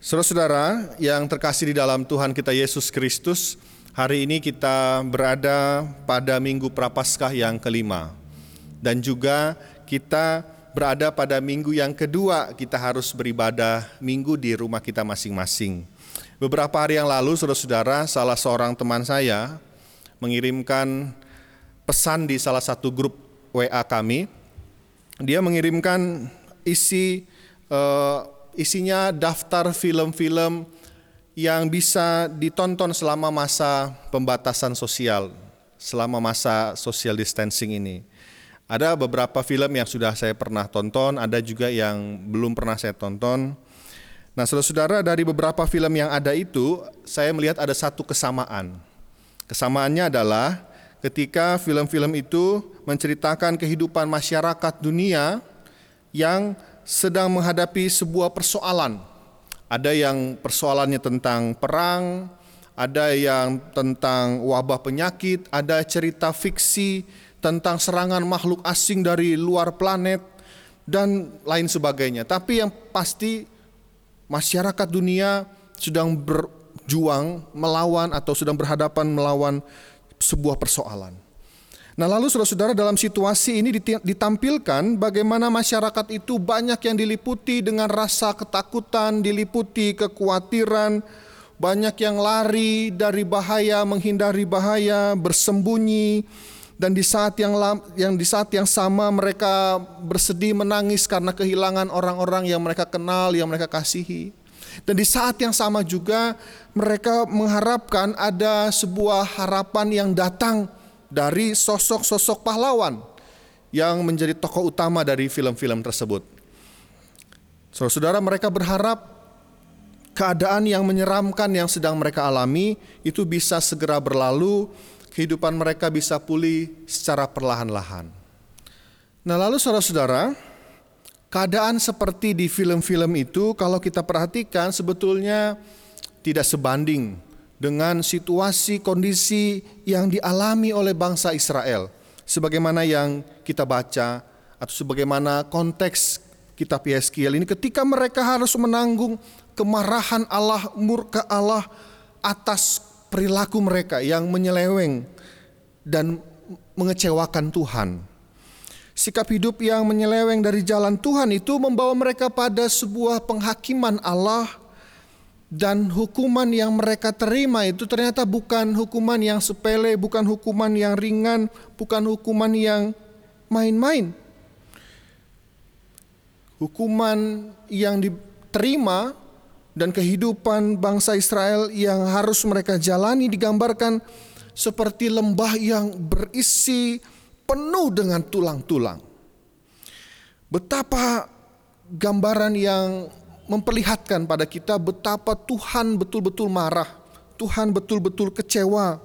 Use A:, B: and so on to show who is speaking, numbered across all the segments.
A: Saudara-saudara yang terkasih di dalam Tuhan kita Yesus Kristus, hari ini kita berada pada minggu Prapaskah yang kelima. Dan juga kita berada pada minggu yang kedua, kita harus beribadah minggu di rumah kita masing-masing. Beberapa hari yang lalu, saudara-saudara, salah seorang teman saya mengirimkan pesan di salah satu grup WA kami. Dia mengirimkan isi uh, isinya daftar film-film yang bisa ditonton selama masa pembatasan sosial, selama masa social distancing ini. Ada beberapa film yang sudah saya pernah tonton, ada juga yang belum pernah saya tonton. Nah, saudara-saudara, dari beberapa film yang ada itu, saya melihat ada satu kesamaan. Kesamaannya adalah ketika film-film itu menceritakan kehidupan masyarakat dunia yang sedang menghadapi sebuah persoalan. Ada yang persoalannya tentang perang, ada yang tentang wabah penyakit, ada cerita fiksi tentang serangan makhluk asing dari luar planet, dan lain sebagainya. Tapi yang pasti, masyarakat dunia sedang berjuang melawan atau sedang berhadapan melawan sebuah persoalan. Nah, lalu saudara-saudara dalam situasi ini ditampilkan bagaimana masyarakat itu banyak yang diliputi dengan rasa ketakutan, diliputi kekhawatiran, banyak yang lari dari bahaya, menghindari bahaya, bersembunyi dan di saat yang yang di saat yang sama mereka bersedih menangis karena kehilangan orang-orang yang mereka kenal, yang mereka kasihi. Dan di saat yang sama juga mereka mengharapkan ada sebuah harapan yang datang dari sosok-sosok pahlawan yang menjadi tokoh utama dari film-film tersebut. Saudara-saudara, mereka berharap keadaan yang menyeramkan yang sedang mereka alami itu bisa segera berlalu, kehidupan mereka bisa pulih secara perlahan-lahan. Nah, lalu saudara-saudara, keadaan seperti di film-film itu kalau kita perhatikan sebetulnya tidak sebanding dengan situasi kondisi yang dialami oleh bangsa Israel sebagaimana yang kita baca atau sebagaimana konteks kitab Yeskiel ini ketika mereka harus menanggung kemarahan Allah, murka Allah atas perilaku mereka yang menyeleweng dan mengecewakan Tuhan. Sikap hidup yang menyeleweng dari jalan Tuhan itu membawa mereka pada sebuah penghakiman Allah dan hukuman yang mereka terima itu ternyata bukan hukuman yang sepele, bukan hukuman yang ringan, bukan hukuman yang main-main. Hukuman yang diterima dan kehidupan bangsa Israel yang harus mereka jalani digambarkan seperti lembah yang berisi penuh dengan tulang-tulang. Betapa gambaran yang memperlihatkan pada kita betapa Tuhan betul-betul marah, Tuhan betul-betul kecewa,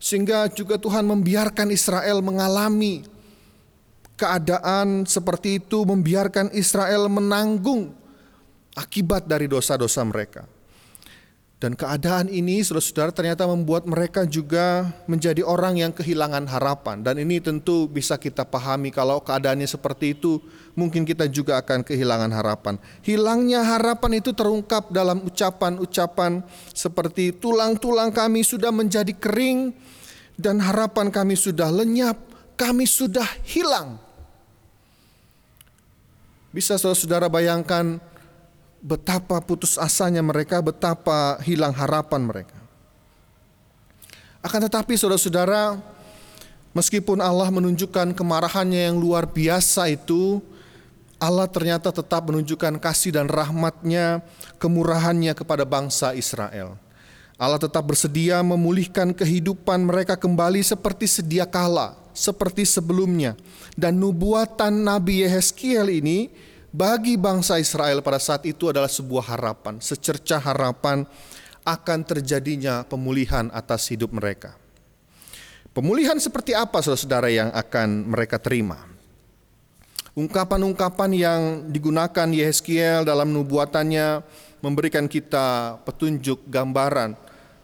A: sehingga juga Tuhan membiarkan Israel mengalami keadaan seperti itu, membiarkan Israel menanggung akibat dari dosa-dosa mereka. Dan keadaan ini saudara-saudara ternyata membuat mereka juga menjadi orang yang kehilangan harapan. Dan ini tentu bisa kita pahami kalau keadaannya seperti itu mungkin kita juga akan kehilangan harapan. Hilangnya harapan itu terungkap dalam ucapan-ucapan seperti tulang-tulang kami sudah menjadi kering dan harapan kami sudah lenyap, kami sudah hilang. Bisa saudara-saudara bayangkan betapa putus asanya mereka, betapa hilang harapan mereka. Akan tetapi saudara-saudara, meskipun Allah menunjukkan kemarahannya yang luar biasa itu, Allah ternyata tetap menunjukkan kasih dan rahmatnya, kemurahannya kepada bangsa Israel. Allah tetap bersedia memulihkan kehidupan mereka kembali seperti sedia kala, seperti sebelumnya. Dan nubuatan Nabi Yehezkiel ini bagi bangsa Israel pada saat itu adalah sebuah harapan, secerca harapan akan terjadinya pemulihan atas hidup mereka. Pemulihan seperti apa saudara-saudara yang akan mereka terima? Ungkapan-ungkapan yang digunakan Yehezkiel dalam nubuatannya memberikan kita petunjuk gambaran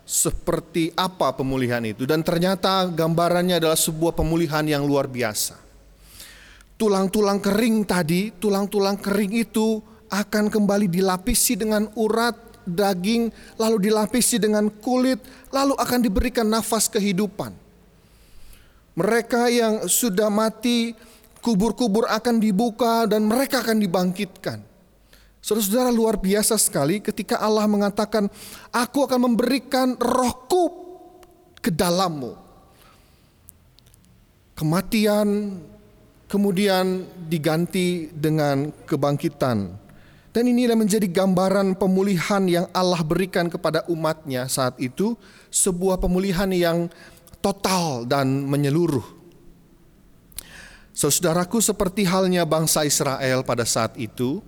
A: seperti apa pemulihan itu dan ternyata gambarannya adalah sebuah pemulihan yang luar biasa tulang-tulang kering tadi, tulang-tulang kering itu akan kembali dilapisi dengan urat daging, lalu dilapisi dengan kulit, lalu akan diberikan nafas kehidupan. Mereka yang sudah mati, kubur-kubur akan dibuka dan mereka akan dibangkitkan. Saudara-saudara luar biasa sekali ketika Allah mengatakan, "Aku akan memberikan rohku ke dalammu." Kematian kemudian diganti dengan kebangkitan. Dan inilah menjadi gambaran pemulihan yang Allah berikan kepada umatnya saat itu, sebuah pemulihan yang total dan menyeluruh. Saudaraku seperti halnya bangsa Israel pada saat itu,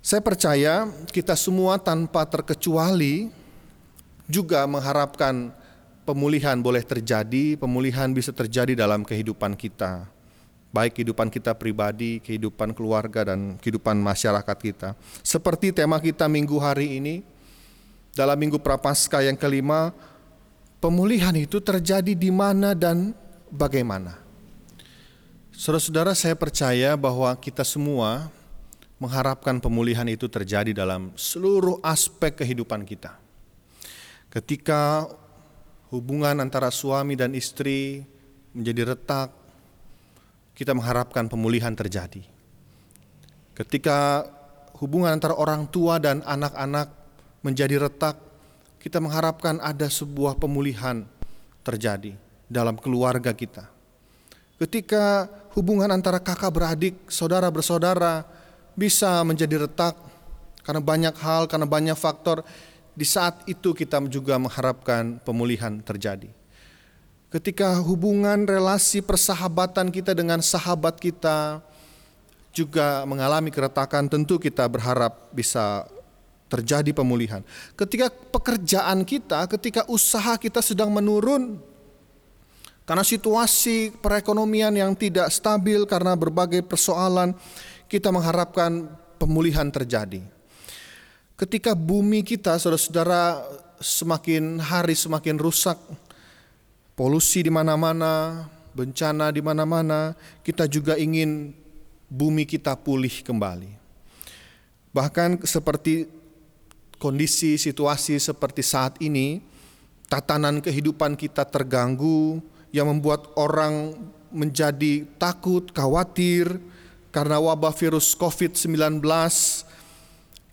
A: saya percaya kita semua tanpa terkecuali juga mengharapkan pemulihan boleh terjadi, pemulihan bisa terjadi dalam kehidupan kita baik kehidupan kita pribadi, kehidupan keluarga, dan kehidupan masyarakat kita. Seperti tema kita minggu hari ini, dalam minggu Prapaskah yang kelima, pemulihan itu terjadi di mana dan bagaimana. Saudara-saudara, saya percaya bahwa kita semua mengharapkan pemulihan itu terjadi dalam seluruh aspek kehidupan kita. Ketika hubungan antara suami dan istri menjadi retak, kita mengharapkan pemulihan terjadi. Ketika hubungan antara orang tua dan anak-anak menjadi retak, kita mengharapkan ada sebuah pemulihan terjadi dalam keluarga kita. Ketika hubungan antara kakak beradik, saudara bersaudara bisa menjadi retak karena banyak hal, karena banyak faktor, di saat itu kita juga mengharapkan pemulihan terjadi. Ketika hubungan relasi persahabatan kita dengan sahabat kita juga mengalami keretakan, tentu kita berharap bisa terjadi pemulihan. Ketika pekerjaan kita, ketika usaha kita sedang menurun, karena situasi perekonomian yang tidak stabil, karena berbagai persoalan, kita mengharapkan pemulihan terjadi. Ketika bumi kita, saudara-saudara, semakin hari semakin rusak, polusi di mana-mana, bencana di mana-mana, kita juga ingin bumi kita pulih kembali. Bahkan seperti kondisi situasi seperti saat ini, tatanan kehidupan kita terganggu yang membuat orang menjadi takut, khawatir karena wabah virus COVID-19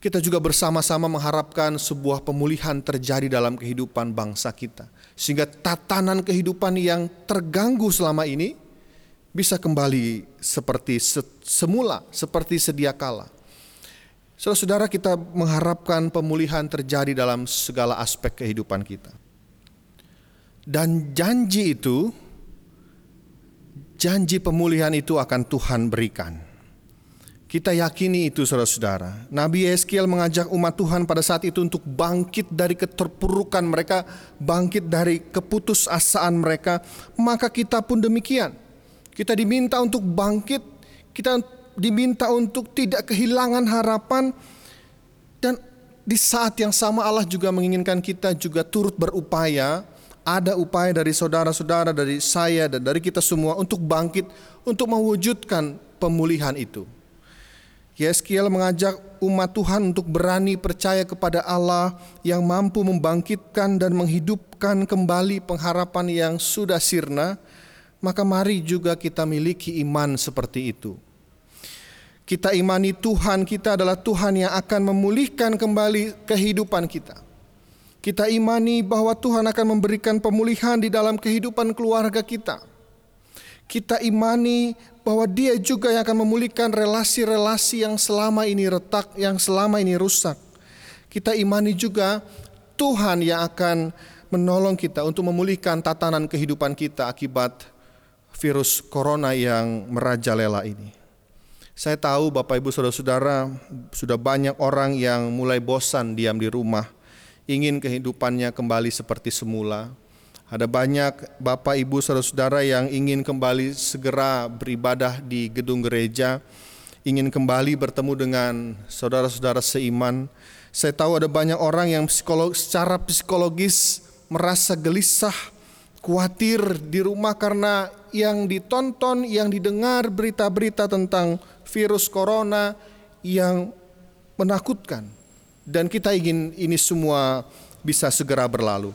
A: kita juga bersama-sama mengharapkan sebuah pemulihan terjadi dalam kehidupan bangsa kita. Sehingga tatanan kehidupan yang terganggu selama ini bisa kembali seperti semula, seperti sedia kala. Saudara-saudara kita mengharapkan pemulihan terjadi dalam segala aspek kehidupan kita. Dan janji itu, janji pemulihan itu akan Tuhan berikan. Kita yakini itu saudara-saudara. Nabi Yeskiel mengajak umat Tuhan pada saat itu untuk bangkit dari keterpurukan mereka, bangkit dari keputusasaan mereka. Maka kita pun demikian. Kita diminta untuk bangkit, kita diminta untuk tidak kehilangan harapan. Dan di saat yang sama Allah juga menginginkan kita juga turut berupaya ada upaya dari saudara-saudara, dari saya dan dari kita semua untuk bangkit, untuk mewujudkan pemulihan itu. Yeskiel mengajak umat Tuhan untuk berani percaya kepada Allah yang mampu membangkitkan dan menghidupkan kembali pengharapan yang sudah sirna, maka mari juga kita miliki iman seperti itu. Kita imani Tuhan kita adalah Tuhan yang akan memulihkan kembali kehidupan kita. Kita imani bahwa Tuhan akan memberikan pemulihan di dalam kehidupan keluarga kita. Kita imani bahwa Dia juga yang akan memulihkan relasi-relasi yang selama ini retak, yang selama ini rusak. Kita imani juga Tuhan yang akan menolong kita untuk memulihkan tatanan kehidupan kita akibat virus corona yang merajalela ini. Saya tahu Bapak Ibu Saudara-saudara sudah banyak orang yang mulai bosan diam di rumah, ingin kehidupannya kembali seperti semula. Ada banyak Bapak Ibu Saudara-saudara yang ingin kembali segera beribadah di gedung gereja, ingin kembali bertemu dengan saudara-saudara seiman. Saya tahu ada banyak orang yang psikolog, secara psikologis merasa gelisah, khawatir di rumah karena yang ditonton, yang didengar berita-berita tentang virus corona yang menakutkan. Dan kita ingin ini semua bisa segera berlalu.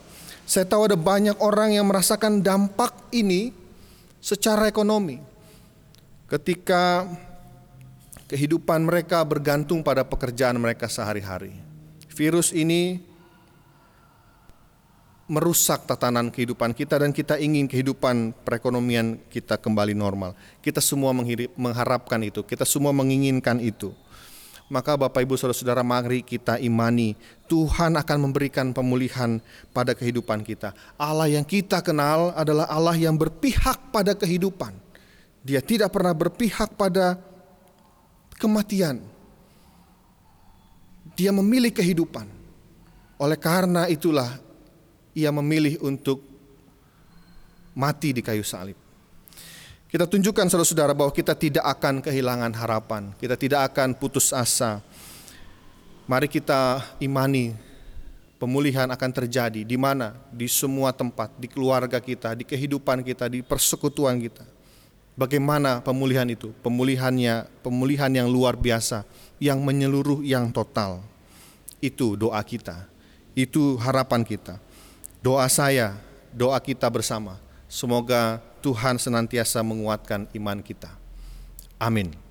A: Saya tahu ada banyak orang yang merasakan dampak ini secara ekonomi. Ketika kehidupan mereka bergantung pada pekerjaan mereka sehari-hari. Virus ini merusak tatanan kehidupan kita dan kita ingin kehidupan perekonomian kita kembali normal. Kita semua mengharapkan itu, kita semua menginginkan itu. Maka Bapak Ibu Saudara-saudara mari kita imani Tuhan akan memberikan pemulihan pada kehidupan kita. Allah yang kita kenal adalah Allah yang berpihak pada kehidupan. Dia tidak pernah berpihak pada kematian. Dia memilih kehidupan. Oleh karena itulah ia memilih untuk mati di kayu salib. Kita tunjukkan saudara-saudara bahwa kita tidak akan kehilangan harapan, kita tidak akan putus asa. Mari kita imani pemulihan akan terjadi di mana? Di semua tempat, di keluarga kita, di kehidupan kita, di persekutuan kita. Bagaimana pemulihan itu? Pemulihannya, pemulihan yang luar biasa, yang menyeluruh, yang total. Itu doa kita. Itu harapan kita. Doa saya, doa kita bersama, semoga Tuhan senantiasa menguatkan iman kita. Amin.